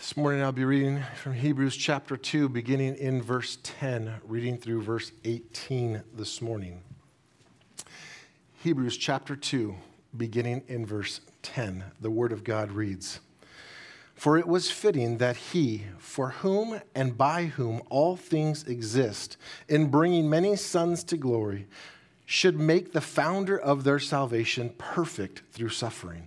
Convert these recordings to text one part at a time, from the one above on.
This morning I'll be reading from Hebrews chapter 2, beginning in verse 10, reading through verse 18 this morning. Hebrews chapter 2, beginning in verse 10. The Word of God reads For it was fitting that he, for whom and by whom all things exist, in bringing many sons to glory, should make the founder of their salvation perfect through suffering.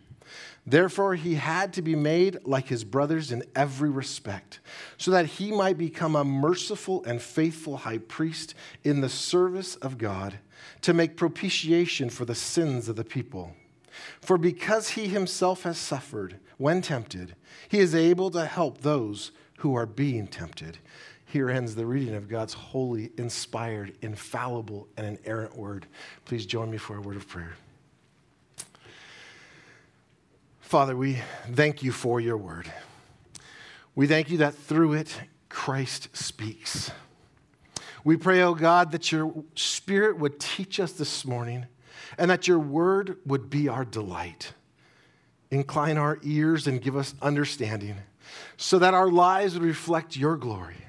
Therefore, he had to be made like his brothers in every respect, so that he might become a merciful and faithful high priest in the service of God to make propitiation for the sins of the people. For because he himself has suffered when tempted, he is able to help those who are being tempted. Here ends the reading of God's holy, inspired, infallible, and inerrant word. Please join me for a word of prayer. Father, we thank you for your word. We thank you that through it, Christ speaks. We pray, oh God, that your spirit would teach us this morning and that your word would be our delight. Incline our ears and give us understanding so that our lives would reflect your glory.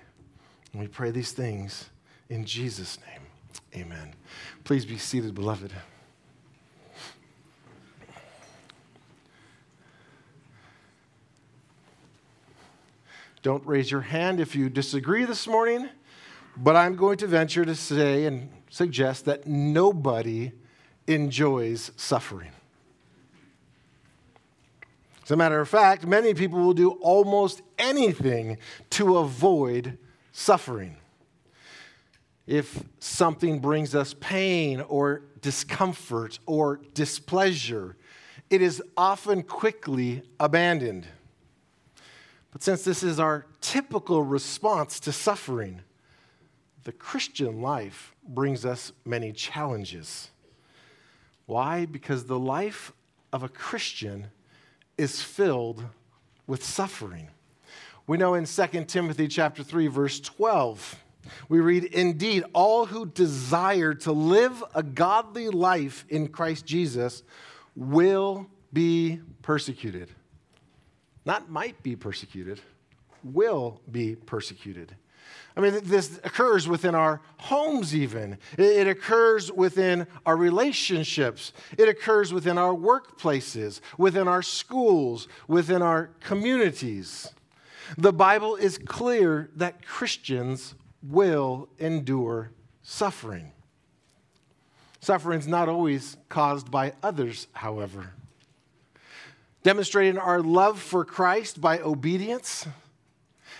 And we pray these things in Jesus' name. Amen. Please be seated, beloved. Don't raise your hand if you disagree this morning, but I'm going to venture to say and suggest that nobody enjoys suffering. As a matter of fact, many people will do almost anything to avoid suffering. If something brings us pain or discomfort or displeasure, it is often quickly abandoned. But since this is our typical response to suffering, the Christian life brings us many challenges. Why? Because the life of a Christian is filled with suffering. We know in 2 Timothy chapter 3 verse 12 we read indeed all who desire to live a godly life in Christ Jesus will be persecuted not might be persecuted, will be persecuted. I mean, this occurs within our homes, even. It occurs within our relationships. It occurs within our workplaces, within our schools, within our communities. The Bible is clear that Christians will endure suffering. Suffering is not always caused by others, however demonstrating our love for Christ by obedience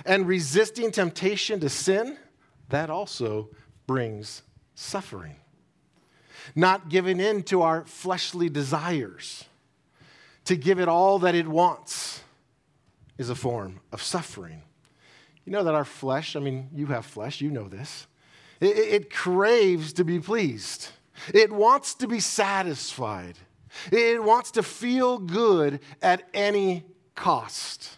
and resisting temptation to sin, that also brings suffering. Not giving in to our fleshly desires, to give it all that it wants, is a form of suffering. You know that our flesh, I mean, you have flesh, you know this, it, it craves to be pleased, it wants to be satisfied. It wants to feel good at any cost.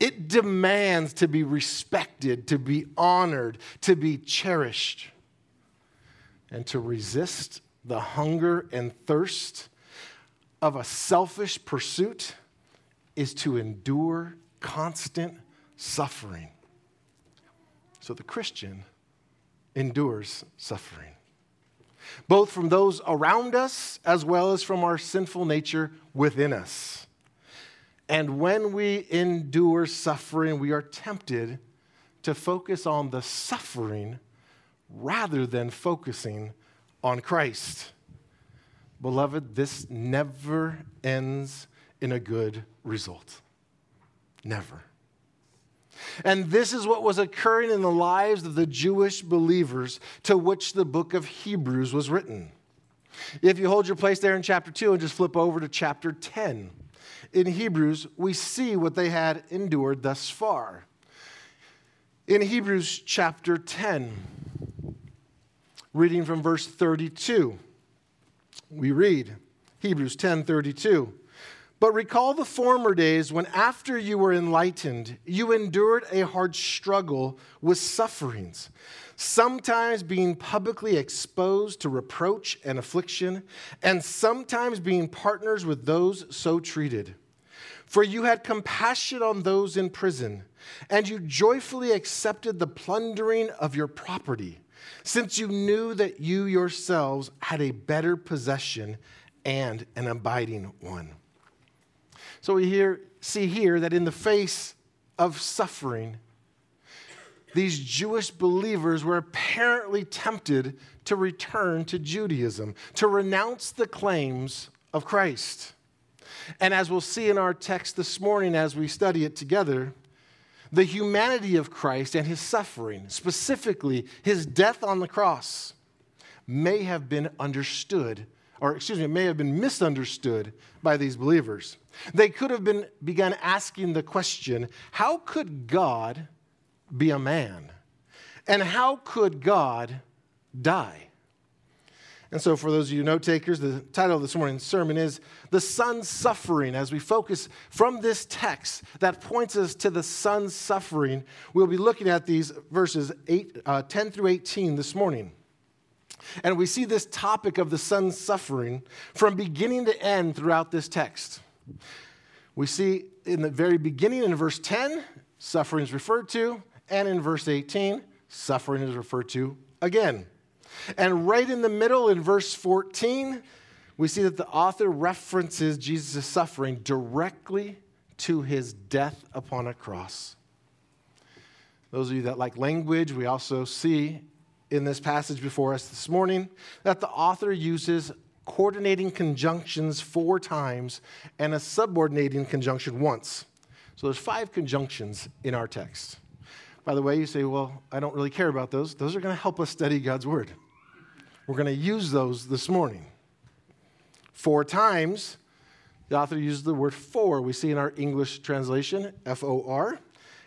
It demands to be respected, to be honored, to be cherished. And to resist the hunger and thirst of a selfish pursuit is to endure constant suffering. So the Christian endures suffering both from those around us as well as from our sinful nature within us. And when we endure suffering, we are tempted to focus on the suffering rather than focusing on Christ. Beloved, this never ends in a good result. Never. And this is what was occurring in the lives of the Jewish believers to which the book of Hebrews was written. If you hold your place there in chapter 2 and just flip over to chapter 10, in Hebrews, we see what they had endured thus far. In Hebrews chapter 10, reading from verse 32, we read Hebrews 10 32. But recall the former days when, after you were enlightened, you endured a hard struggle with sufferings, sometimes being publicly exposed to reproach and affliction, and sometimes being partners with those so treated. For you had compassion on those in prison, and you joyfully accepted the plundering of your property, since you knew that you yourselves had a better possession and an abiding one. So we hear, see here that in the face of suffering, these Jewish believers were apparently tempted to return to Judaism, to renounce the claims of Christ. And as we'll see in our text this morning as we study it together, the humanity of Christ and his suffering, specifically his death on the cross, may have been understood, or excuse me, may have been misunderstood by these believers. They could have been begun asking the question how could God be a man? And how could God die? And so, for those of you note takers, the title of this morning's sermon is The Son's Suffering. As we focus from this text that points us to the Son's suffering, we'll be looking at these verses eight, uh, 10 through 18 this morning. And we see this topic of the Son's suffering from beginning to end throughout this text. We see in the very beginning, in verse 10, suffering is referred to, and in verse 18, suffering is referred to again. And right in the middle, in verse 14, we see that the author references Jesus' suffering directly to his death upon a cross. Those of you that like language, we also see in this passage before us this morning that the author uses coordinating conjunctions four times and a subordinating conjunction once. So there's five conjunctions in our text. By the way, you say, well, I don't really care about those. Those are going to help us study God's word. We're going to use those this morning. Four times, the author uses the word for. We see in our English translation, F O R.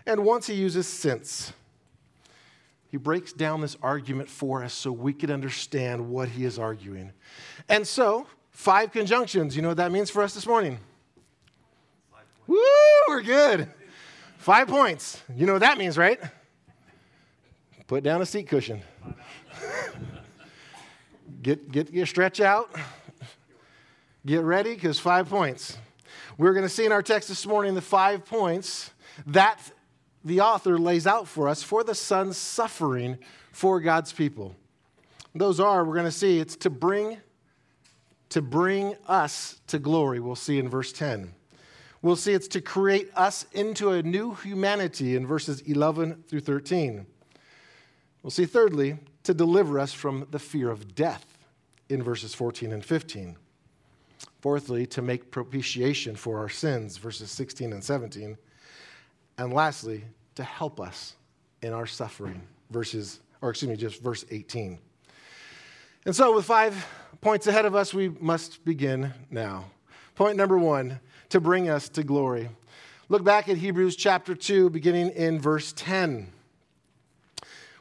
And once he uses since. He breaks down this argument for us so we can understand what he is arguing. And so, five conjunctions. You know what that means for us this morning? Woo, we're good. Five points. You know what that means, right? Put down a seat cushion. get, get your stretch out. Get ready, because five points. We're going to see in our text this morning the five points that the author lays out for us for the Son's suffering for God's people. Those are, we're going to see, it's to bring, to bring us to glory. We'll see in verse 10. We'll see it's to create us into a new humanity in verses 11 through 13. We'll see, thirdly, to deliver us from the fear of death in verses 14 and 15. Fourthly, to make propitiation for our sins, verses 16 and 17. And lastly, to help us in our suffering, verses, or excuse me, just verse 18. And so, with five points ahead of us, we must begin now. Point number one to bring us to glory. Look back at Hebrews chapter 2, beginning in verse 10.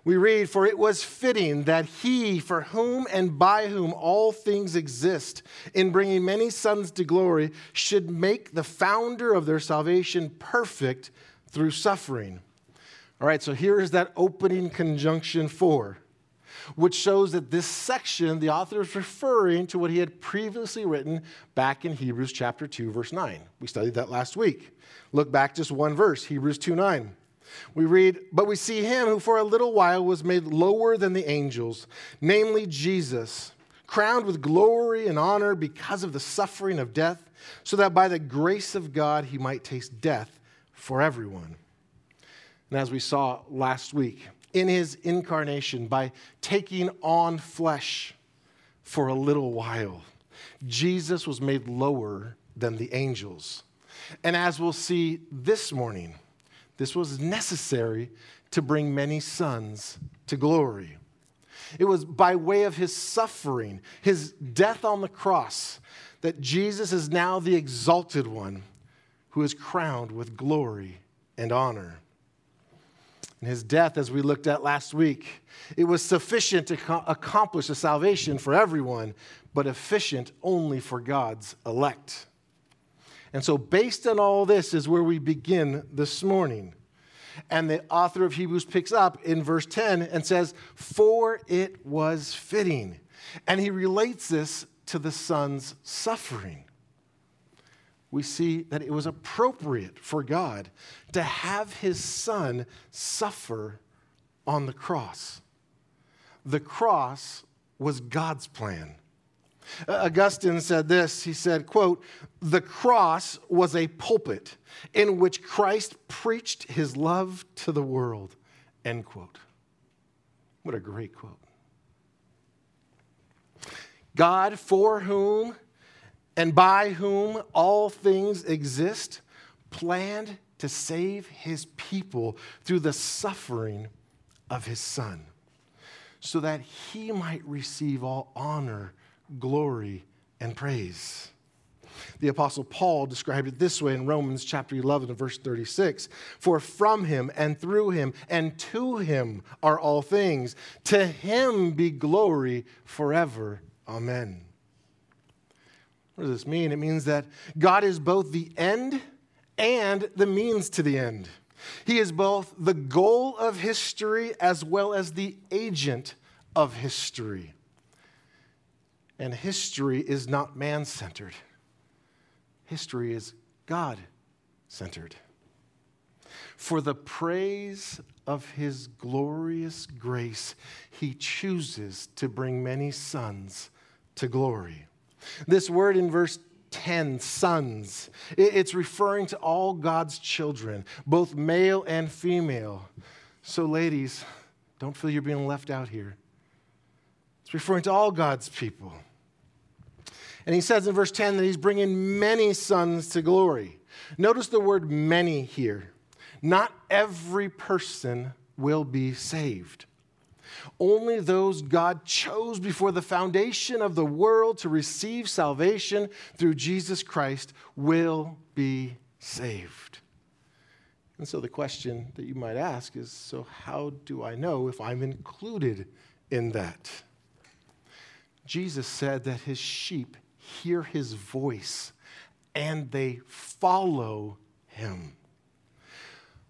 We read, For it was fitting that he, for whom and by whom all things exist, in bringing many sons to glory, should make the founder of their salvation perfect through suffering. All right, so here is that opening conjunction for, which shows that this section, the author is referring to what he had previously written back in Hebrews chapter 2, verse 9. We studied that last week. Look back just one verse, Hebrews 2 9. We read, But we see him who for a little while was made lower than the angels, namely Jesus, crowned with glory and honor because of the suffering of death, so that by the grace of God he might taste death for everyone. And as we saw last week, in his incarnation, by taking on flesh, for a little while. Jesus was made lower than the angels. And as we'll see this morning, this was necessary to bring many sons to glory. It was by way of his suffering, his death on the cross, that Jesus is now the exalted one who is crowned with glory and honor. And his death, as we looked at last week, it was sufficient to co- accomplish the salvation for everyone, but efficient only for God's elect. And so, based on all this, is where we begin this morning. And the author of Hebrews picks up in verse 10 and says, For it was fitting. And he relates this to the Son's suffering. We see that it was appropriate for God to have his Son suffer on the cross. The cross was God's plan. Augustine said this he said quote the cross was a pulpit in which christ preached his love to the world end quote what a great quote god for whom and by whom all things exist planned to save his people through the suffering of his son so that he might receive all honor glory, and praise. The Apostle Paul described it this way in Romans chapter 11, verse 36 For from him and through him and to him are all things. To him be glory forever. Amen. What does this mean? It means that God is both the end and the means to the end. He is both the goal of history as well as the agent of history. And history is not man centered, history is God centered. For the praise of his glorious grace, he chooses to bring many sons to glory. This word in verse 10, sons, it's referring to all God's children, both male and female. So, ladies, don't feel you're being left out here. It's referring to all God's people. And he says in verse 10 that he's bringing many sons to glory. Notice the word many here. Not every person will be saved. Only those God chose before the foundation of the world to receive salvation through Jesus Christ will be saved. And so the question that you might ask is so, how do I know if I'm included in that? Jesus said that his sheep hear his voice and they follow him.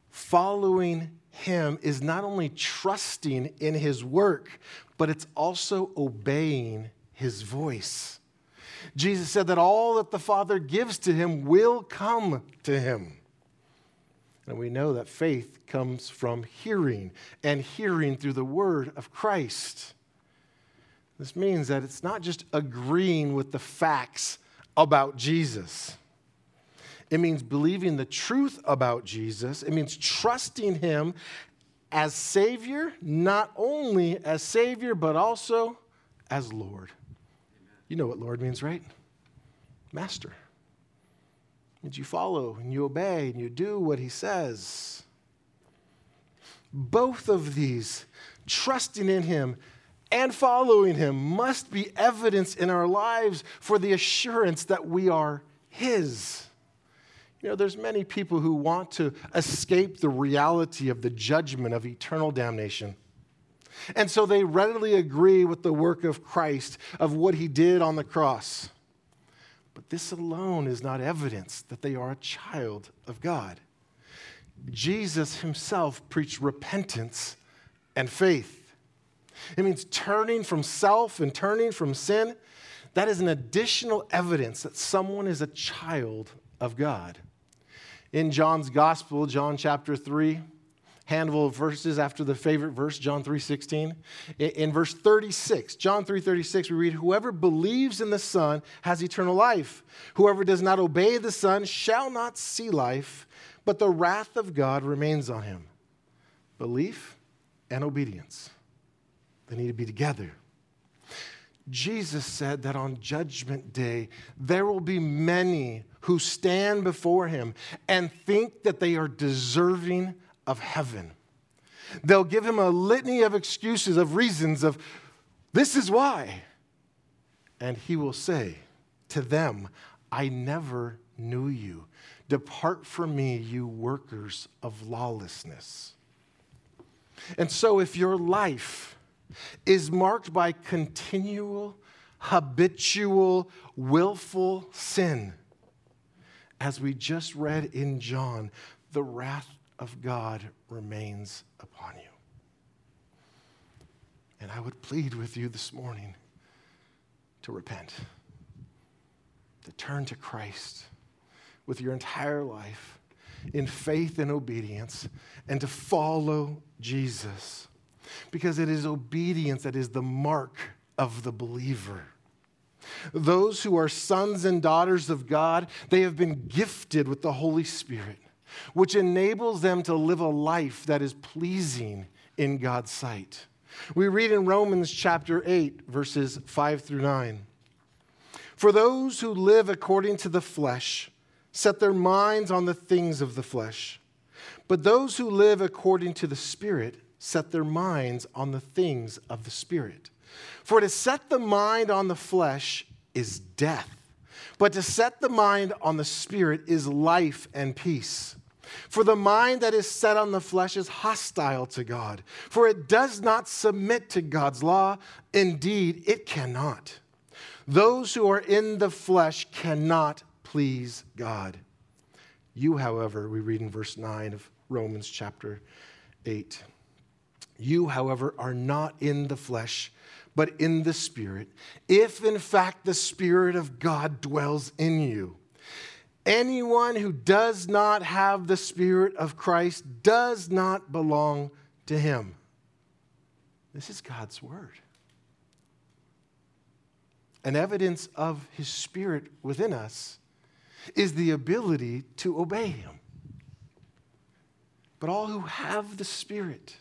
Following him is not only trusting in his work, but it's also obeying his voice. Jesus said that all that the Father gives to him will come to him. And we know that faith comes from hearing, and hearing through the word of Christ. This means that it's not just agreeing with the facts about Jesus. It means believing the truth about Jesus. It means trusting Him as Savior, not only as Savior, but also as Lord. You know what Lord means, right? Master. It means you follow and you obey and you do what He says. Both of these, trusting in Him and following him must be evidence in our lives for the assurance that we are his. You know, there's many people who want to escape the reality of the judgment of eternal damnation. And so they readily agree with the work of Christ, of what he did on the cross. But this alone is not evidence that they are a child of God. Jesus himself preached repentance and faith. It means turning from self and turning from sin. That is an additional evidence that someone is a child of God. In John's gospel, John chapter 3, handful of verses after the favorite verse, John 3:16. In verse 36, John 3:36, we read, "Whoever believes in the Son has eternal life. Whoever does not obey the Son shall not see life, but the wrath of God remains on him." Belief and obedience. They need to be together. Jesus said that on Judgment Day, there will be many who stand before him and think that they are deserving of heaven. They'll give him a litany of excuses, of reasons, of this is why. And he will say to them, I never knew you. Depart from me, you workers of lawlessness. And so, if your life is marked by continual, habitual, willful sin, as we just read in John, the wrath of God remains upon you. And I would plead with you this morning to repent, to turn to Christ with your entire life in faith and obedience, and to follow Jesus. Because it is obedience that is the mark of the believer. Those who are sons and daughters of God, they have been gifted with the Holy Spirit, which enables them to live a life that is pleasing in God's sight. We read in Romans chapter 8, verses 5 through 9. For those who live according to the flesh set their minds on the things of the flesh, but those who live according to the Spirit set their minds on the things of the Spirit. For to set the mind on the flesh is death, but to set the mind on the Spirit is life and peace. For the mind that is set on the flesh is hostile to God, for it does not submit to God's law. Indeed, it cannot. Those who are in the flesh cannot please God. You, however, we read in verse 9 of Romans chapter 8. You, however, are not in the flesh, but in the Spirit, if in fact the Spirit of God dwells in you. Anyone who does not have the Spirit of Christ does not belong to him. This is God's word. An evidence of his Spirit within us is the ability to obey him. But all who have the Spirit,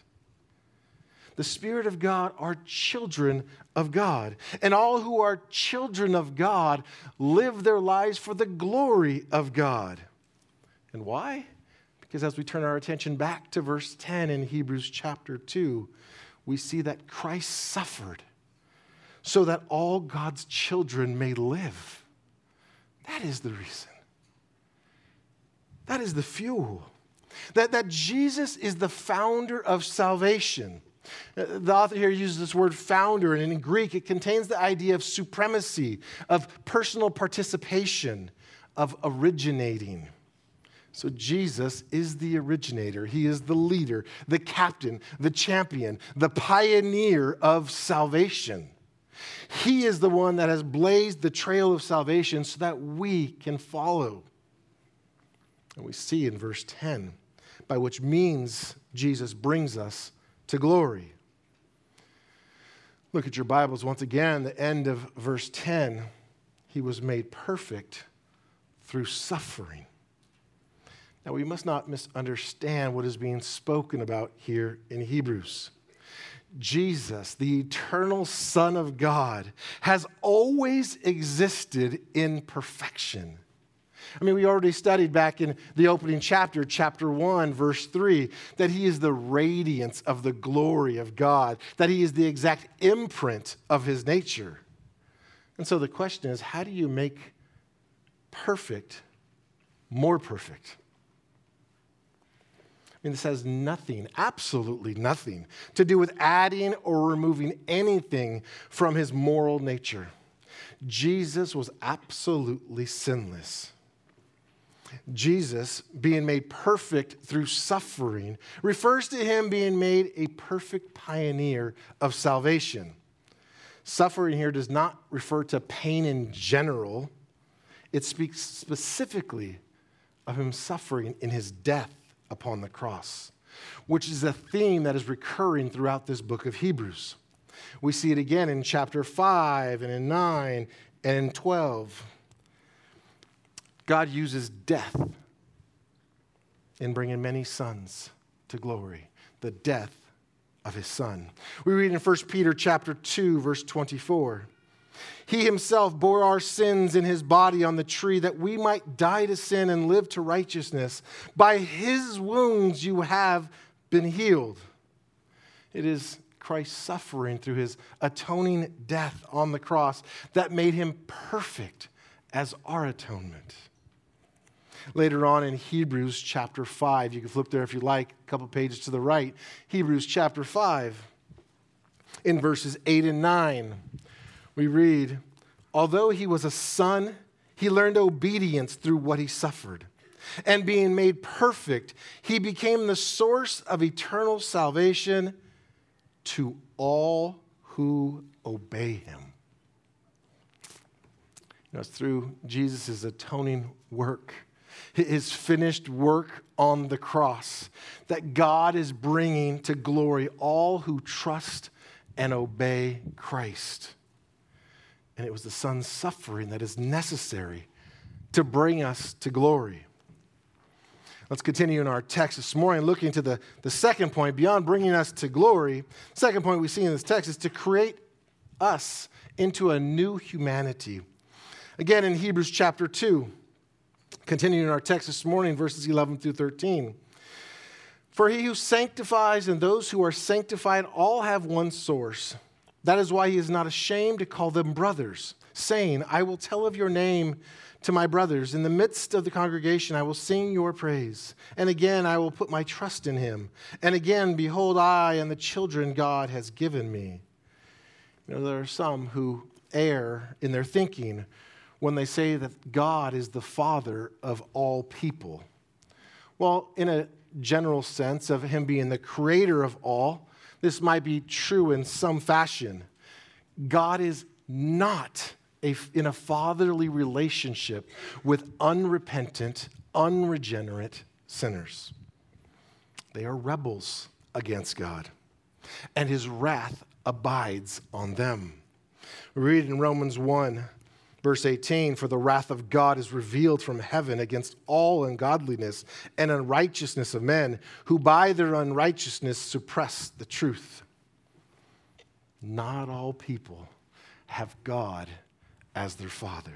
the Spirit of God, are children of God. And all who are children of God live their lives for the glory of God. And why? Because as we turn our attention back to verse 10 in Hebrews chapter 2, we see that Christ suffered so that all God's children may live. That is the reason. That is the fuel. That, that Jesus is the founder of salvation. The author here uses this word founder, and in Greek, it contains the idea of supremacy, of personal participation, of originating. So Jesus is the originator. He is the leader, the captain, the champion, the pioneer of salvation. He is the one that has blazed the trail of salvation so that we can follow. And we see in verse 10 by which means Jesus brings us to glory. Look at your Bibles once again, the end of verse 10. He was made perfect through suffering. Now, we must not misunderstand what is being spoken about here in Hebrews. Jesus, the eternal Son of God, has always existed in perfection. I mean, we already studied back in the opening chapter, chapter 1, verse 3, that he is the radiance of the glory of God, that he is the exact imprint of his nature. And so the question is how do you make perfect more perfect? I mean, this has nothing, absolutely nothing, to do with adding or removing anything from his moral nature. Jesus was absolutely sinless. Jesus being made perfect through suffering refers to him being made a perfect pioneer of salvation. Suffering here does not refer to pain in general, it speaks specifically of him suffering in his death upon the cross, which is a theme that is recurring throughout this book of Hebrews. We see it again in chapter 5 and in 9 and in 12. God uses death in bringing many sons to glory, the death of his son. We read in 1 Peter chapter 2 verse 24. He himself bore our sins in his body on the tree that we might die to sin and live to righteousness. By his wounds you have been healed. It is Christ's suffering through his atoning death on the cross that made him perfect as our atonement. Later on in Hebrews chapter 5, you can flip there if you like, a couple pages to the right. Hebrews chapter 5, in verses 8 and 9, we read, Although he was a son, he learned obedience through what he suffered. And being made perfect, he became the source of eternal salvation to all who obey him. You know, it's through Jesus' atoning work, his finished work on the cross, that God is bringing to glory all who trust and obey Christ. And it was the Son's suffering that is necessary to bring us to glory. Let's continue in our text this morning, looking to the, the second point, beyond bringing us to glory. Second point we see in this text is to create us into a new humanity. Again, in Hebrews chapter 2, continuing our text this morning, verses 11 through 13. For he who sanctifies and those who are sanctified all have one source. That is why he is not ashamed to call them brothers, saying, I will tell of your name to my brothers. In the midst of the congregation, I will sing your praise. And again, I will put my trust in him. And again, behold, I and the children God has given me. You know, there are some who err in their thinking when they say that God is the father of all people. Well, in a general sense of him being the creator of all, this might be true in some fashion. God is not a, in a fatherly relationship with unrepentant, unregenerate sinners. They are rebels against God, and his wrath abides on them. We read in Romans 1 Verse 18 For the wrath of God is revealed from heaven against all ungodliness and unrighteousness of men who by their unrighteousness suppress the truth. Not all people have God as their Father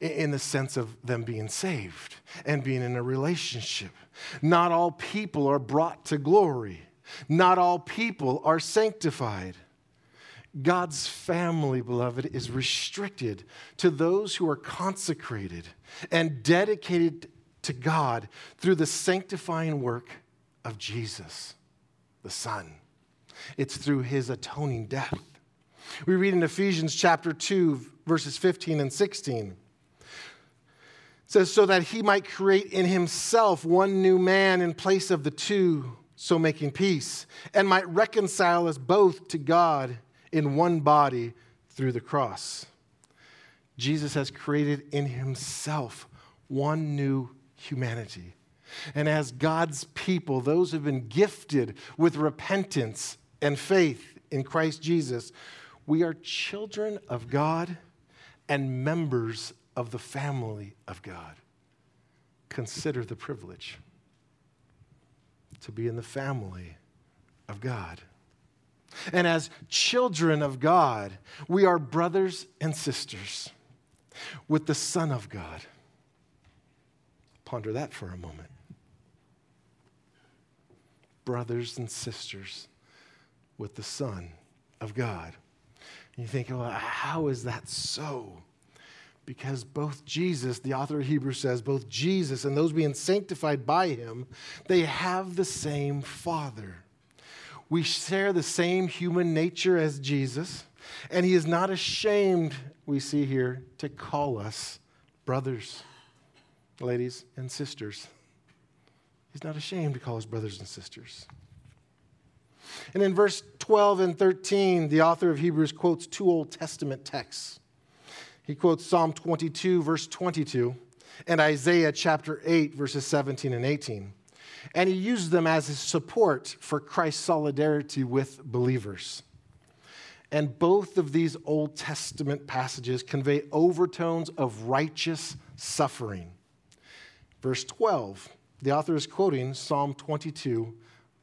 in the sense of them being saved and being in a relationship. Not all people are brought to glory. Not all people are sanctified. God's family, beloved, is restricted to those who are consecrated and dedicated to God through the sanctifying work of Jesus, the Son. It's through his atoning death. We read in Ephesians chapter 2, verses 15 and 16. It says, So that he might create in himself one new man in place of the two, so making peace, and might reconcile us both to God in one body through the cross. Jesus has created in himself one new humanity. And as God's people, those who have been gifted with repentance and faith in Christ Jesus, we are children of God and members of the family of God. Consider the privilege to be in the family of God. And as children of God, we are brothers and sisters with the Son of God. Ponder that for a moment. Brothers and sisters with the Son of God. And you think, well, how is that so? Because both Jesus, the author of Hebrews says, both Jesus and those being sanctified by him, they have the same Father. We share the same human nature as Jesus, and he is not ashamed, we see here, to call us brothers, ladies, and sisters. He's not ashamed to call us brothers and sisters. And in verse 12 and 13, the author of Hebrews quotes two Old Testament texts. He quotes Psalm 22, verse 22, and Isaiah chapter 8, verses 17 and 18 and he used them as his support for Christ's solidarity with believers. And both of these Old Testament passages convey overtones of righteous suffering. Verse 12, the author is quoting Psalm 22,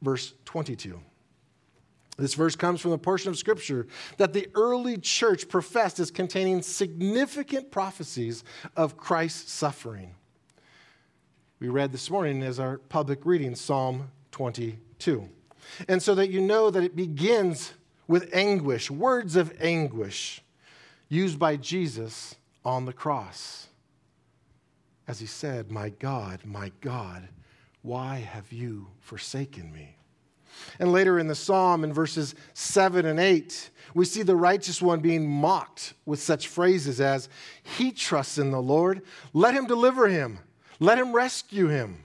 verse 22. This verse comes from a portion of Scripture that the early church professed as containing significant prophecies of Christ's suffering. We read this morning as our public reading Psalm 22. And so that you know that it begins with anguish, words of anguish used by Jesus on the cross. As he said, My God, my God, why have you forsaken me? And later in the psalm, in verses 7 and 8, we see the righteous one being mocked with such phrases as, He trusts in the Lord, let him deliver him, let him rescue him.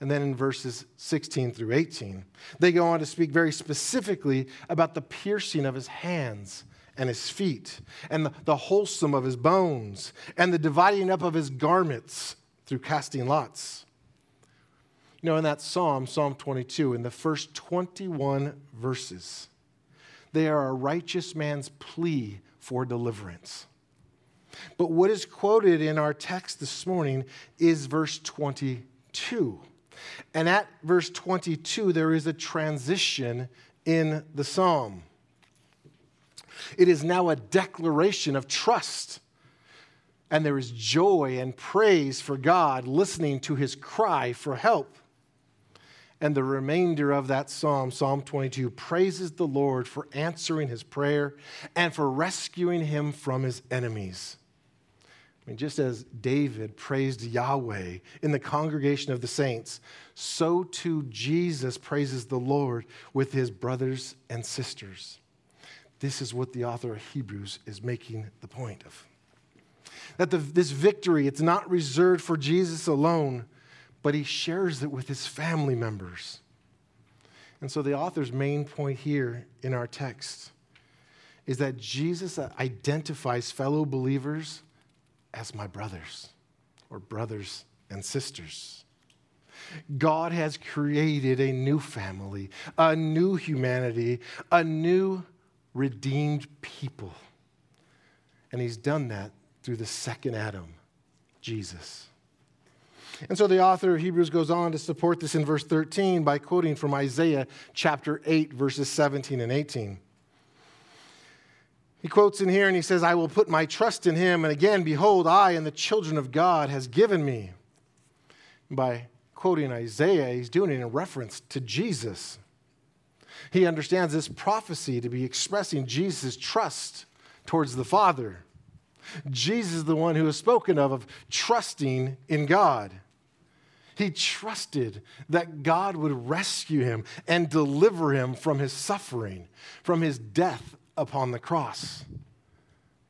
And then in verses 16 through 18, they go on to speak very specifically about the piercing of his hands and his feet, and the, the wholesome of his bones, and the dividing up of his garments through casting lots. You know, in that psalm, Psalm 22, in the first 21 verses, they are a righteous man's plea for deliverance. But what is quoted in our text this morning is verse 22. And at verse 22, there is a transition in the psalm. It is now a declaration of trust. And there is joy and praise for God listening to his cry for help. And the remainder of that psalm, Psalm 22, praises the Lord for answering his prayer and for rescuing him from his enemies. I mean, just as David praised Yahweh in the congregation of the saints, so too Jesus praises the Lord with his brothers and sisters. This is what the author of Hebrews is making the point of. That the, this victory, it's not reserved for Jesus alone, but he shares it with his family members. And so the author's main point here in our text is that Jesus identifies fellow believers as my brothers or brothers and sisters. God has created a new family, a new humanity, a new redeemed people. And he's done that through the second Adam, Jesus. And so the author of Hebrews goes on to support this in verse 13 by quoting from Isaiah chapter 8, verses 17 and 18. He quotes in here and he says, I will put my trust in him. And again, behold, I and the children of God has given me. by quoting Isaiah, he's doing it in reference to Jesus. He understands this prophecy to be expressing Jesus' trust towards the Father. Jesus is the one who is spoken of, of trusting in God. He trusted that God would rescue him and deliver him from his suffering, from his death upon the cross,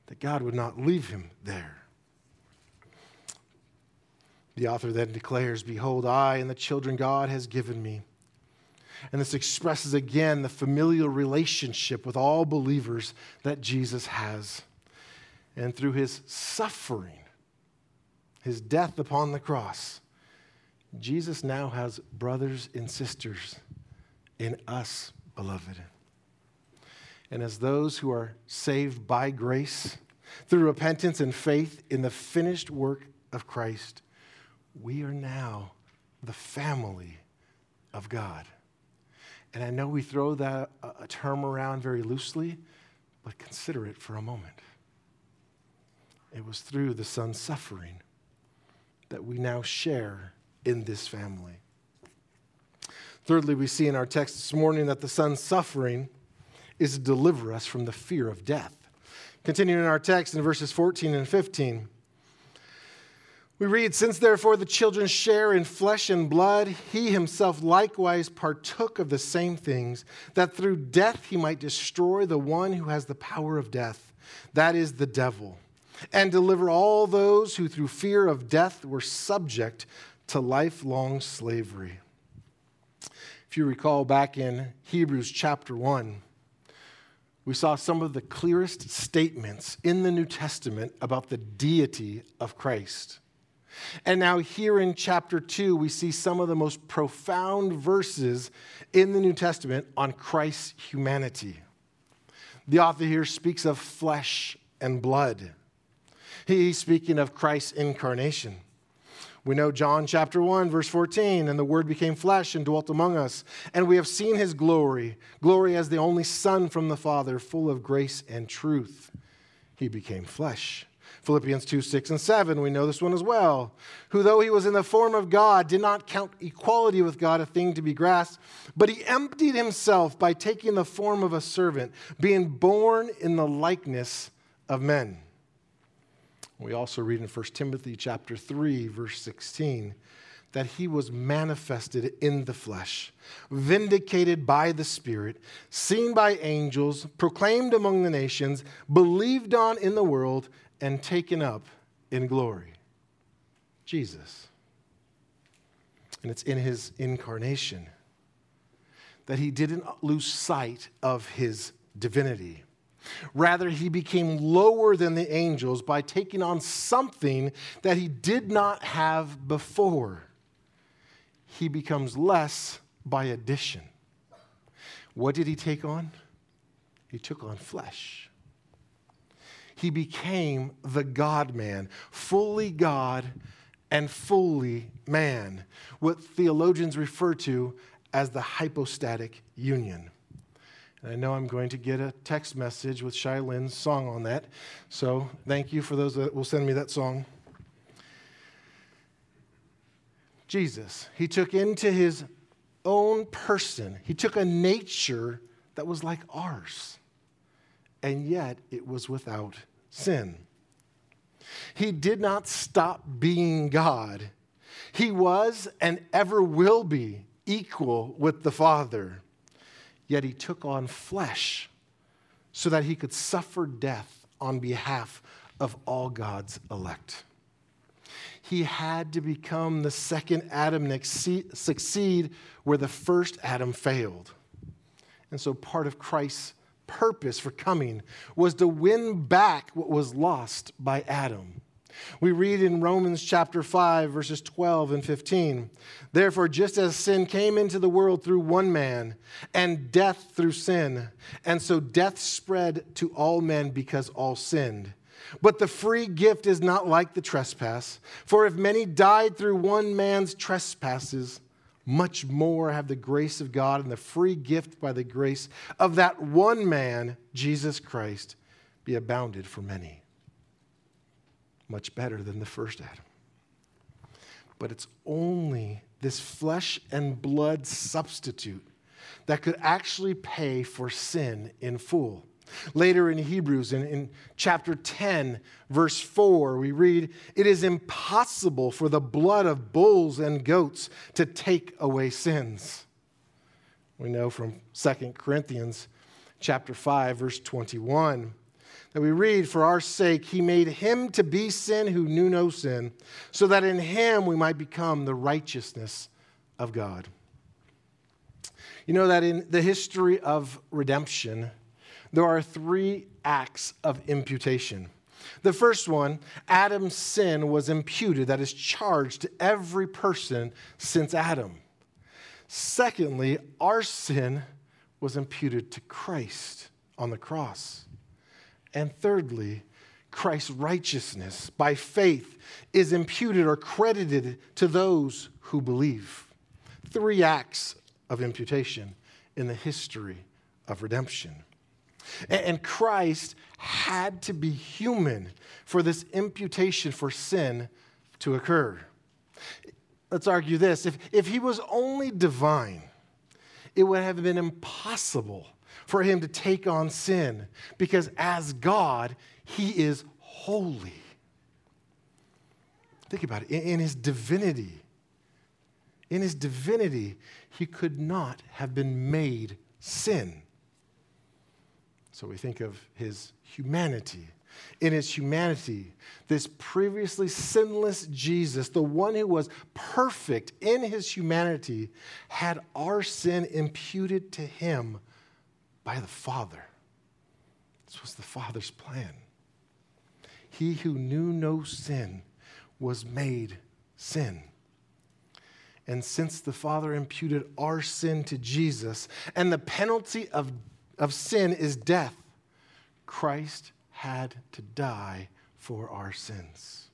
that God would not leave him there. The author then declares, Behold, I and the children God has given me. And this expresses again the familial relationship with all believers that Jesus has. And through his suffering, his death upon the cross, Jesus now has brothers and sisters in us, beloved. And as those who are saved by grace through repentance and faith in the finished work of Christ, we are now the family of God. And I know we throw that uh, a term around very loosely, but consider it for a moment. It was through the Son's suffering that we now share in this family. Thirdly, we see in our text this morning that the Son's suffering is to deliver us from the fear of death. Continuing in our text in verses 14 and 15, we read, Since therefore the children share in flesh and blood, he himself likewise partook of the same things, that through death he might destroy the one who has the power of death, that is, the devil, and deliver all those who through fear of death were subject to lifelong slavery. If you recall back in Hebrews chapter 1, we saw some of the clearest statements in the New Testament about the deity of Christ. And now, here in chapter 2, we see some of the most profound verses in the New Testament on Christ's humanity. The author here speaks of flesh and blood. He's speaking of Christ's incarnation We know John chapter 1, verse 14, and the Word became flesh and dwelt among us, and we have seen his glory, glory as the only Son from the Father, full of grace and truth. He became flesh. Philippians 2, 6, and 7, we know this one as well. Who, though he was in the form of God, did not count equality with God a thing to be grasped, but he emptied himself by taking the form of a servant, being born in the likeness of men. We also read in 1 Timothy chapter 3 verse 16 that he was manifested in the flesh, vindicated by the Spirit, seen by angels, proclaimed among the nations, believed on in the world, and taken up in glory. Jesus. And it's in his incarnation that he didn't lose sight of his divinity. Rather, he became lower than the angels by taking on something that he did not have before. He becomes less by addition. What did he take on? He took on flesh. He became the God man, fully God and fully man, what theologians refer to as the hypostatic union. And I know I'm going to get a text message with Shai Linne's song on that. So thank you for those that will send me that song. Jesus, he took into his own person, he took a nature that was like ours, and yet it was without sin. He did not stop being God. He was and ever will be equal with the Father yet he took on flesh so that he could suffer death on behalf of all God's elect. He had to become the second Adam and succeed where the first Adam failed. And so part of Christ's purpose for coming was to win back what was lost by Adam. We read in Romans chapter 5, verses 12 and 15. Therefore, just as sin came into the world through one man, and death through sin, and so death spread to all men because all sinned. But the free gift is not like the trespass. For if many died through one man's trespasses, much more have the grace of God and the free gift by the grace of that one man, Jesus Christ, be abounded for many much better than the first Adam. But it's only this flesh and blood substitute that could actually pay for sin in full. Later in Hebrews, in, in, chapter 10, verse 4, we read, It is impossible for the blood of bulls and goats to take away sins. We know from 2 Corinthians chapter 5, verse 21 that we read, For our sake, he made him to be sin who knew no sin, so that in him we might become the righteousness of God. You know that in the history of redemption, there are three acts of imputation. The first one, Adam's sin was imputed, that is charged to every person since Adam. Secondly, our sin was imputed to Christ on the cross. And thirdly, Christ's righteousness by faith is imputed or credited to those who believe. Three acts of imputation in the history of redemption. And Christ had to be human for this imputation for sin to occur. Let's argue this if, if he was only divine, it would have been impossible for him to take on sin because as God, he is holy. Think about it. In, his divinity, in his divinity, he could not have been made sin. So we think of his humanity. In his humanity, this previously sinless Jesus, the one who was perfect in his humanity, had our sin imputed to him by the Father. This was the Father's plan. He who knew no sin was made sin. And since the Father imputed our sin to Jesus, and the penalty of, of sin is death, Christ had to die for our sins.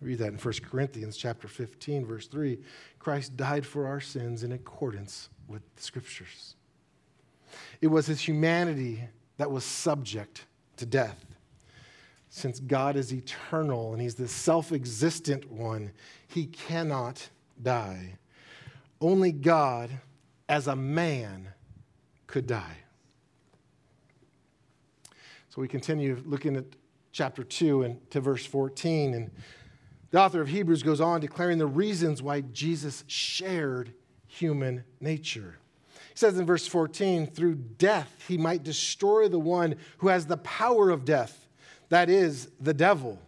Read that in 1 Corinthians chapter 15 verse 3. Christ died for our sins in accordance with the scriptures. It was his humanity that was subject to death. Since God is eternal and he's the self-existent one, he cannot die. Only God as a man could die. So we continue looking at chapter 2 and to verse 14 and the author of Hebrews goes on declaring the reasons why Jesus shared human nature. Says in verse 14, through death he might destroy the one who has the power of death, that is, the devil.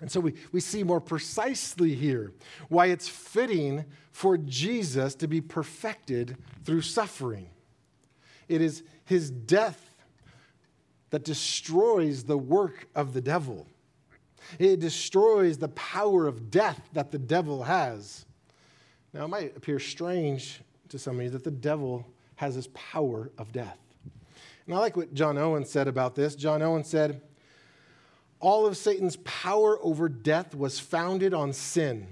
And so we, we see more precisely here why it's fitting for Jesus to be perfected through suffering. It is his death that destroys the work of the devil. It destroys the power of death that the devil has. Now, it might appear strange to somebody that the devil has this power of death. And I like what John Owen said about this. John Owen said, All of Satan's power over death was founded on sin.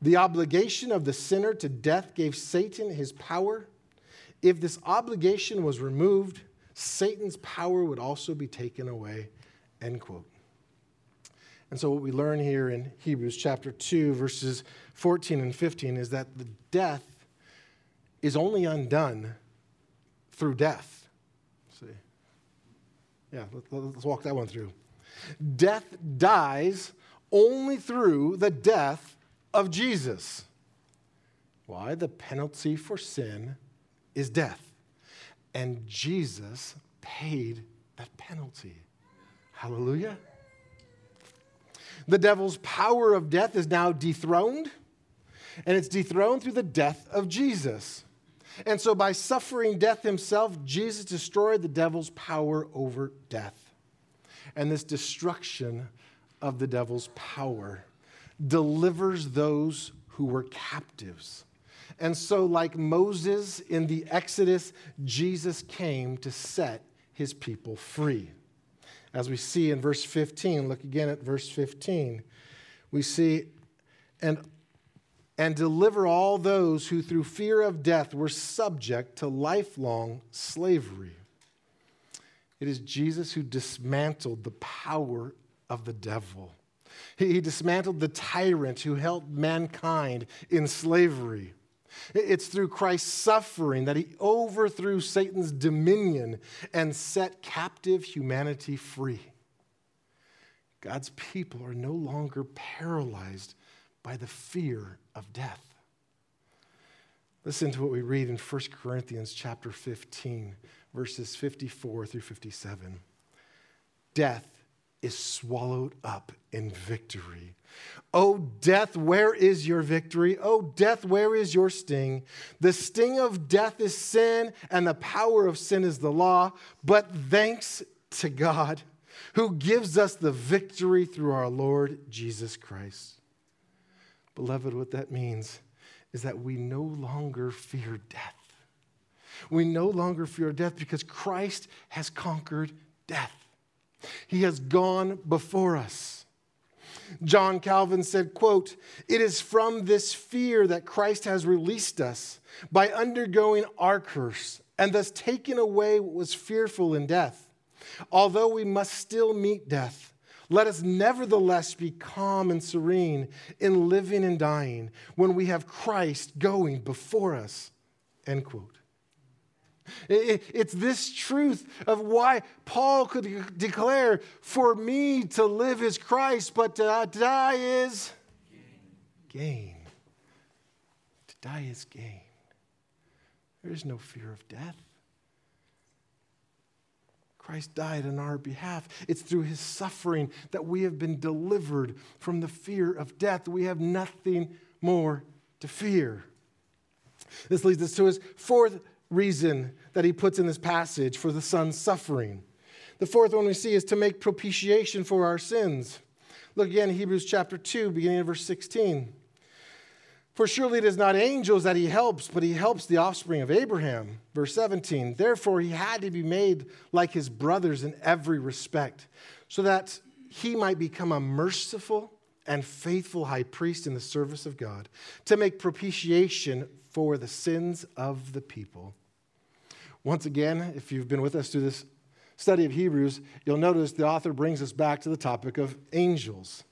The obligation of the sinner to death gave Satan his power. If this obligation was removed, Satan's power would also be taken away. End quote. And so, what we learn here in Hebrews chapter 2, verses 14 and 15, is that the death is only undone through death. see? Yeah, let's walk that one through. Death dies only through the death of Jesus. Why? The penalty for sin is death. And Jesus paid that penalty. Hallelujah. The devil's power of death is now dethroned, and it's dethroned through the death of Jesus. And so, by suffering death himself, Jesus destroyed the devil's power over death. And this destruction of the devil's power delivers those who were captives. And so, like Moses in the Exodus, Jesus came to set his people free as we see in verse 15. Look again at verse 15. We see, and, and deliver all those who through fear of death were subject to lifelong slavery. It is Jesus who dismantled the power of the devil. He, dismantled the tyrant who held mankind in slavery. It's through Christ's suffering that he overthrew Satan's dominion and set captive humanity free. God's people are no longer paralyzed by the fear of death. Listen to what we read in 1 Corinthians chapter 15, verses 54 through 57. Death is swallowed up in victory. Oh, death, where is your victory? Oh, death, where is your sting? The sting of death is sin, and the power of sin is the law. But thanks to God who gives us the victory through our Lord Jesus Christ. Beloved, what that means is that we no longer fear death. We no longer fear death because Christ has conquered death. He has gone before us. John Calvin said, quote, "It is from this fear that Christ has released us by undergoing our curse and thus taking away what was fearful in death. Although we must still meet death, let us nevertheless be calm and serene in living and dying when we have Christ going before us." End quote. It's this truth of why Paul could declare, For me to live is Christ, but to die is gain. To die is gain. There is no fear of death. Christ died on our behalf. It's through his suffering that we have been delivered from the fear of death. We have nothing more to fear. This leads us to his fourth reason that he puts in this passage for the Son's suffering. The fourth one we see is to make propitiation for our sins. Look again Hebrews chapter 2, beginning of verse 16. For surely it is not angels that he helps, but he helps the offspring of Abraham. Verse 17. Therefore, he had to be made like his brothers in every respect, so that he might become a merciful and faithful high priest in the service of God to make propitiation for the sins of the people. Once again, if you've been with us through this study of Hebrews, you'll notice the author brings us back to the topic of angels.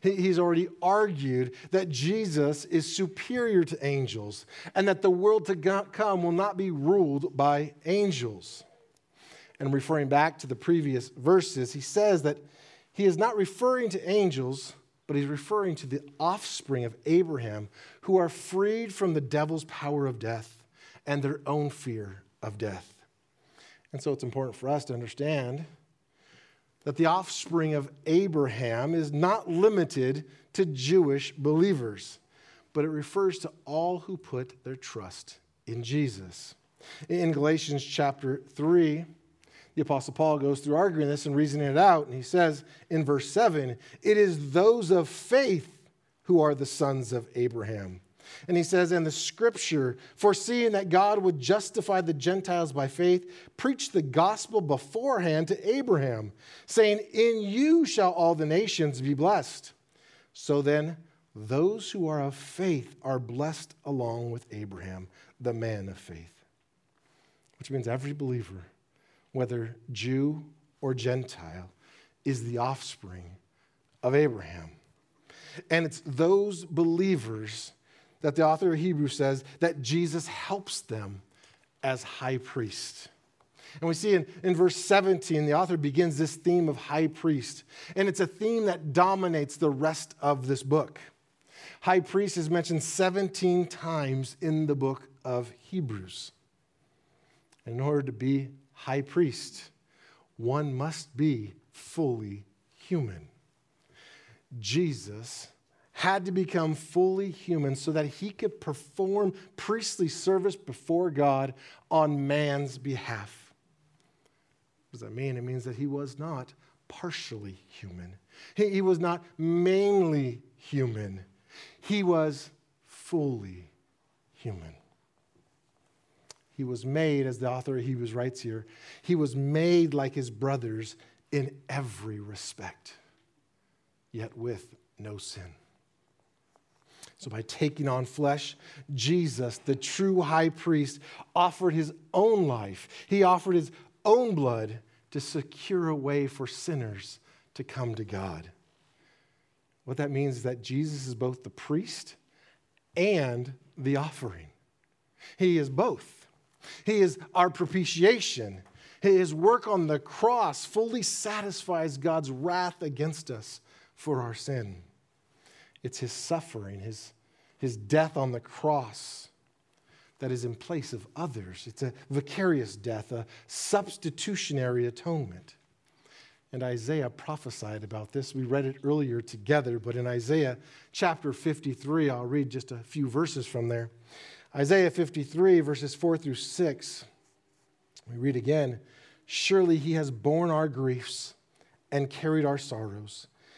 He's already argued that Jesus is superior to angels and that the world to come will not be ruled by angels. And referring back to the previous verses, he says that he is not referring to angels, but he's referring to the offspring of Abraham who are freed from the devil's power of death and their own fear of death. And so it's important for us to understand that the offspring of Abraham is not limited to Jewish believers, but it refers to all who put their trust in Jesus. In Galatians chapter 3, the Apostle Paul goes through arguing this and reasoning it out, and he says in verse 7 it is those of faith who are the sons of Abraham. And he says, in the scripture, foreseeing that God would justify the Gentiles by faith, preached the gospel beforehand to Abraham, saying, In you shall all the nations be blessed. So then, those who are of faith are blessed along with Abraham, the man of faith. Which means every believer, whether Jew or Gentile, is the offspring of Abraham. And it's those believers that the author of Hebrews says that Jesus helps them as high priest. And we see in, in verse 17, the author begins this theme of high priest. And it's a theme that dominates the rest of this book. High priest is mentioned 17 times in the book of Hebrews. In order to be high priest, one must be fully human. Jesus had to become fully human so that he could perform priestly service before God on man's behalf. What does that mean? It means that he was not partially human, he, he was not mainly human, he was fully human. He was made, as the author of Hebrews writes here, he was made like his brothers in every respect, yet with no sin. So, by taking on flesh, Jesus, the true high priest, offered his own life. He offered his own blood to secure a way for sinners to come to God. What that means is that Jesus is both the priest and the offering. He is both. He is our propitiation. His work on the cross fully satisfies God's wrath against us for our sin. It's his suffering, his, his death on the cross that is in place of others. It's a vicarious death, a substitutionary atonement. And Isaiah prophesied about this. We read it earlier together, but in Isaiah chapter 53, I'll read just a few verses from there. Isaiah 53, verses 4 through 6, we read again Surely he has borne our griefs and carried our sorrows.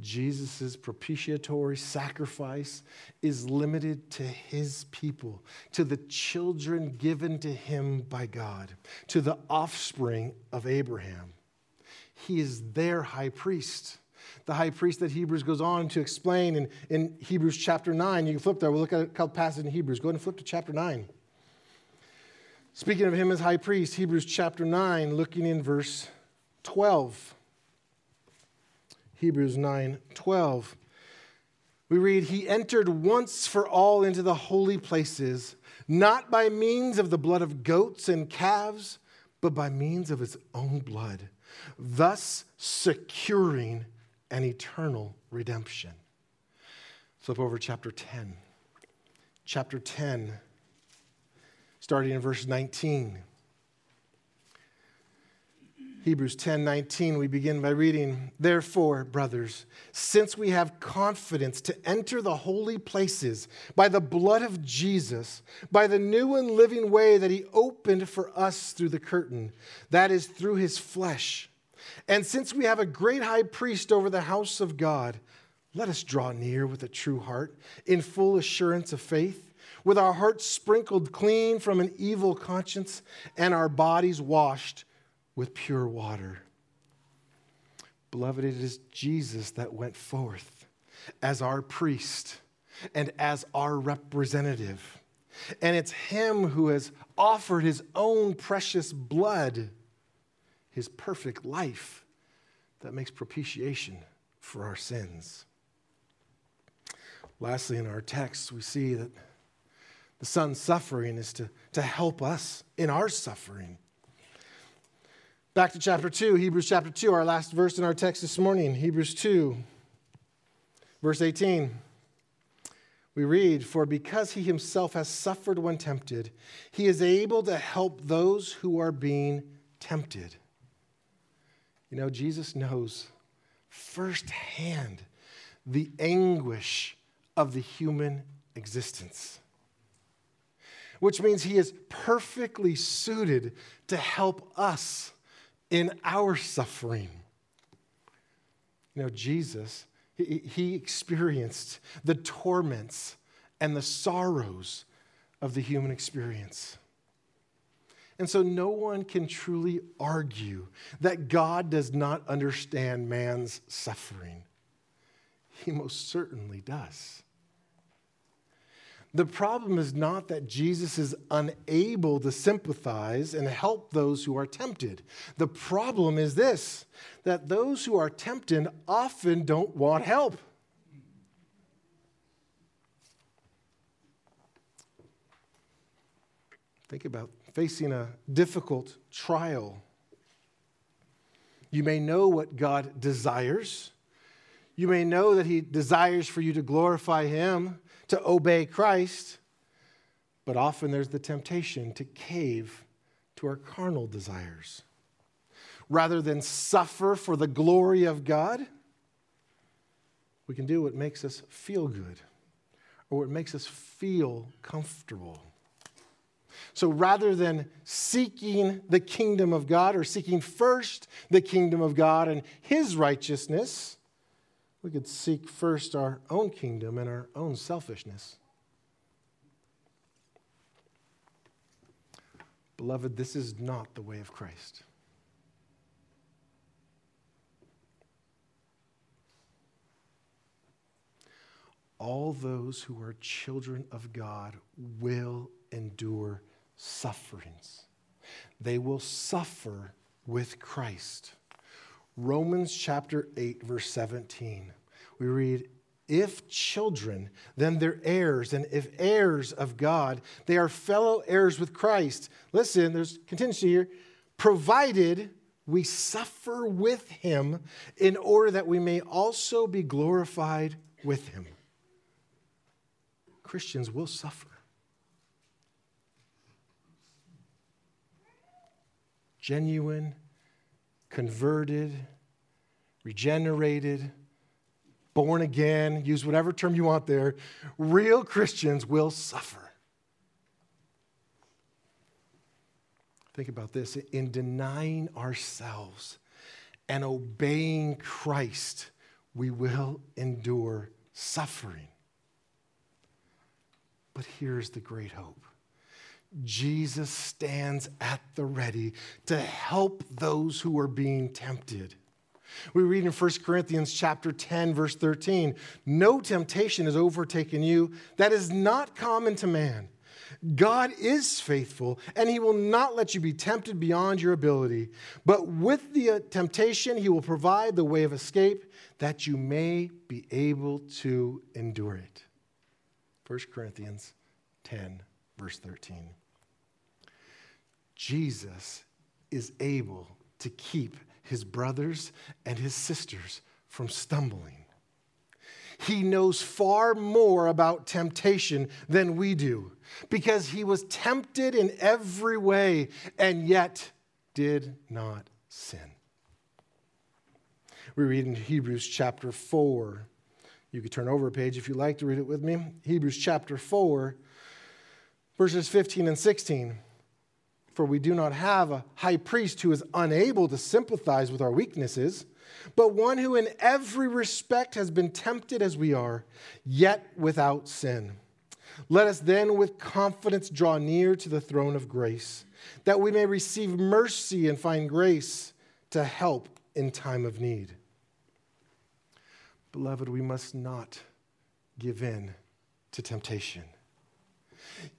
Jesus' propitiatory sacrifice is limited to his people, to the children given to him by God, to the offspring of Abraham. He is their high priest. The high priest that Hebrews goes on to explain in, in Hebrews chapter 9. You can flip there. We'll look at a couple passages in Hebrews. Go ahead and flip to chapter 9. Speaking of him as high priest, Hebrews chapter 9, looking in verse 12. Hebrews 9 12. We read, He entered once for all into the holy places, not by means of the blood of goats and calves, but by means of His own blood, thus securing an eternal redemption. Flip over chapter 10. Chapter 10, starting in verse 19. Hebrews 10 19, we begin by reading, Therefore, brothers, since we have confidence to enter the holy places by the blood of Jesus, by the new and living way that he opened for us through the curtain, that is, through his flesh. And since we have a great high priest over the house of God, let us draw near with a true heart, in full assurance of faith, with our hearts sprinkled clean from an evil conscience and our bodies washed with pure water. Beloved, it is Jesus that went forth as our priest and as our representative. And it's Him who has offered His own precious blood, His perfect life, that makes propitiation for our sins. Lastly, in our text, we see that the Son's suffering is to, to help us in our suffering. Back to chapter 2, Hebrews chapter 2, our last verse in our text this morning, Hebrews 2, verse 18. We read, For because he himself has suffered when tempted, he is able to help those who are being tempted. You know, Jesus knows firsthand the anguish of the human existence, which means he is perfectly suited to help us in our suffering. You know, Jesus, he, he experienced the torments and the sorrows of the human experience. And so, no one can truly argue that God does not understand man's suffering. He most certainly does. The problem is not that Jesus is unable to sympathize and help those who are tempted. The problem is this that those who are tempted often don't want help. Think about facing a difficult trial. You may know what God desires. You may know that He desires for you to glorify Him to obey Christ, but often there's the temptation to cave to our carnal desires. Rather than suffer for the glory of God, we can do what makes us feel good or what makes us feel comfortable. So rather than seeking the kingdom of God or seeking first the kingdom of God and his righteousness, we could seek first our own kingdom and our own selfishness. Beloved, this is not the way of Christ. All those who are children of God will endure sufferings. They will suffer with Christ. Romans chapter 8, verse 17. We read, If children, then they're heirs, and if heirs of God, they are fellow heirs with Christ. Listen, there's contingency here. Provided we suffer with him in order that we may also be glorified with him. Christians will suffer. Genuine converted, regenerated, born again, use whatever term you want there, real Christians will suffer. Think about this in denying ourselves and obeying Christ, we will endure suffering. But here's the great hope Jesus stands at the ready to help those who are being tempted. We read in 1 Corinthians chapter 10 verse 13, no temptation has overtaken you that is not common to man. God is faithful and he will not let you be tempted beyond your ability, but with the uh, temptation he will provide the way of escape that you may be able to endure it. 1 Corinthians 10 verse 13. Jesus is able to keep his brothers and his sisters from stumbling. He knows far more about temptation than we do because he was tempted in every way and yet did not sin. We read in Hebrews chapter 4. You could turn over a page if you'd like to read it with me. Hebrews chapter 4, verses 15 and 16. For we do not have a high priest who is unable to sympathize with our weaknesses, but one who in every respect has been tempted as we are, yet without sin. Let us then with confidence draw near to the throne of grace, that we may receive mercy and find grace to help in time of need. Beloved, we must not give in to temptation.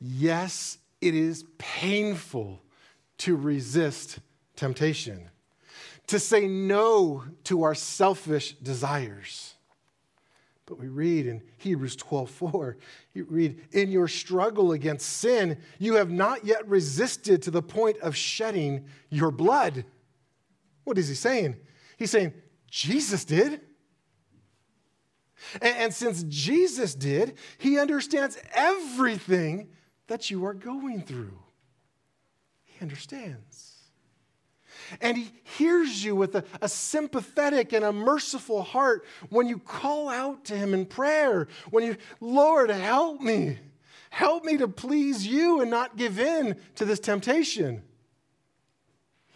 Yes, it is painful to resist temptation, to say no to our selfish desires. But we read in Hebrews 12 4, you read, In your struggle against sin, you have not yet resisted to the point of shedding your blood. What is he saying? He's saying, Jesus did. And, and since Jesus did, he understands everything that you are going through. Understands. And he hears you with a, a, sympathetic and a merciful heart when you call out to him in prayer, when you, Lord, help me. Help me to please you and not give in to this temptation.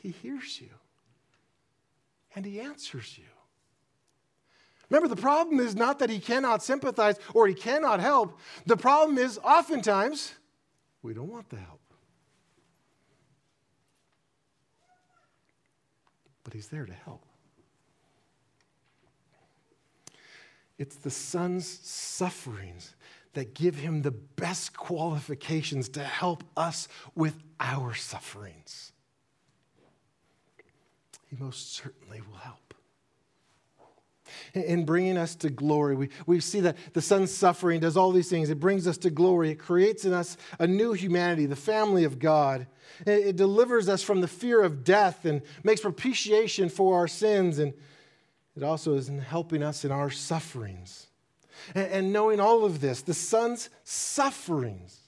He hears you and he answers you. Remember, the problem is not that he cannot sympathize or he cannot help. The problem is oftentimes we don't want the help. But he's there to help. It's the son's sufferings that give him the best qualifications to help us with our sufferings. He most certainly will help in bringing us to glory. We, we see that the Son's suffering does all these things. It brings us to glory. It creates in us a new humanity, the family of God. It, it delivers us from the fear of death and makes propitiation for our sins. And it also is in helping us in our sufferings. And, and knowing all of this, the Son's sufferings,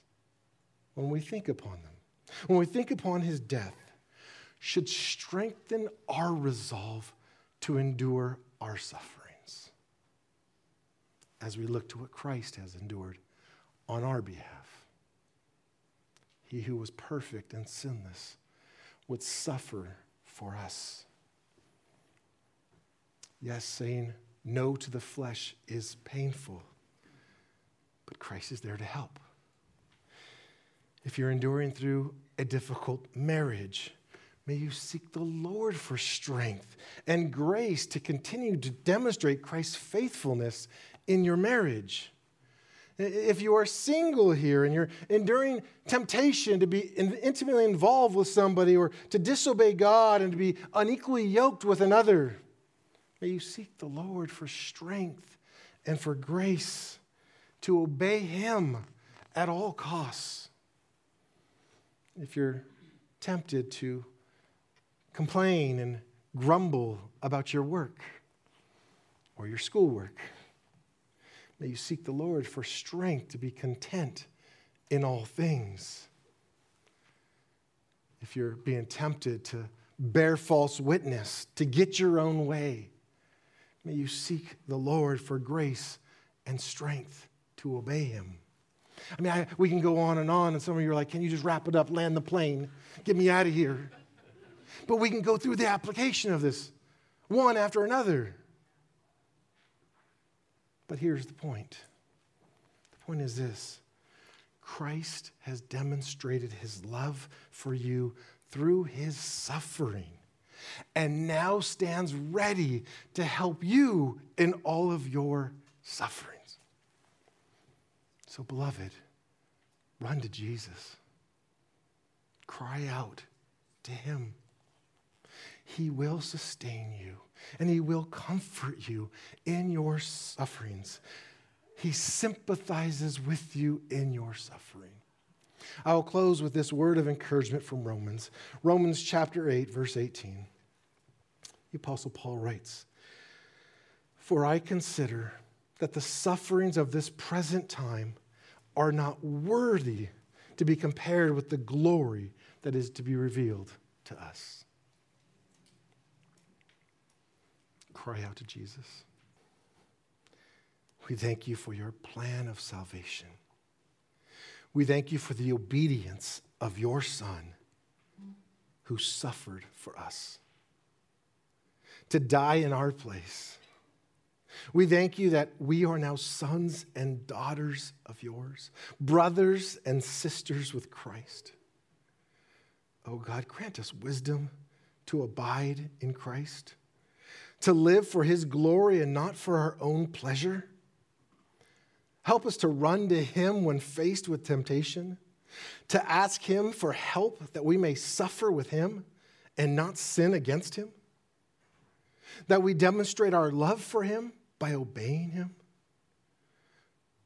when we think upon them, when we think upon his death, should strengthen our resolve to endure our suffering as we look to what Christ has endured on our behalf. He who was perfect and sinless would suffer for us. Yes, saying no to the flesh is painful, but Christ is there to help. If you're enduring through a difficult marriage, may you seek the Lord for strength and grace to continue to demonstrate Christ's faithfulness in your marriage. If you are single here and you're enduring temptation to be intimately involved with somebody or to disobey God and to be unequally yoked with another, may you seek the Lord for strength and for grace to obey Him at all costs. If you're tempted to complain and grumble about your work or your schoolwork, May you seek the Lord for strength to be content in all things. If you're being tempted to bear false witness, to get your own way, may you seek the Lord for grace and strength to obey Him. I mean, I, we can go on and on, and some of you are like, can you just wrap it up, land the plane, get me out of here? But we can go through the application of this one after another. But here's the point the point is this Christ has demonstrated his love for you through his suffering and now stands ready to help you in all of your sufferings. So, beloved, run to Jesus. Cry out to him. He will sustain you and He will comfort you in your sufferings. He sympathizes with you in your suffering. I will close with this word of encouragement from Romans, Romans chapter 8, verse 18. The Apostle Paul writes, For I consider that the sufferings of this present time are not worthy to be compared with the glory that is to be revealed to us. Cry out to Jesus. We thank you for your plan of salvation. We thank you for the obedience of your Son who suffered for us to die in our place. We thank you that we are now sons and daughters of yours, brothers and sisters with Christ. Oh God, grant us wisdom to abide in Christ, to live for his glory and not for our own pleasure. Help us to run to him when faced with temptation, to ask him for help that we may suffer with him and not sin against him, that we demonstrate our love for him by obeying him.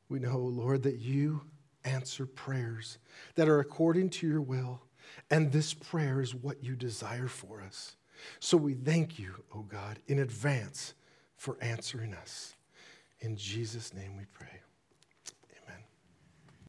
We know, Lord, that you answer prayers that are according to your will, and this prayer is what you desire for us. So we thank you, O oh God, in advance for answering us. In Jesus' name we pray.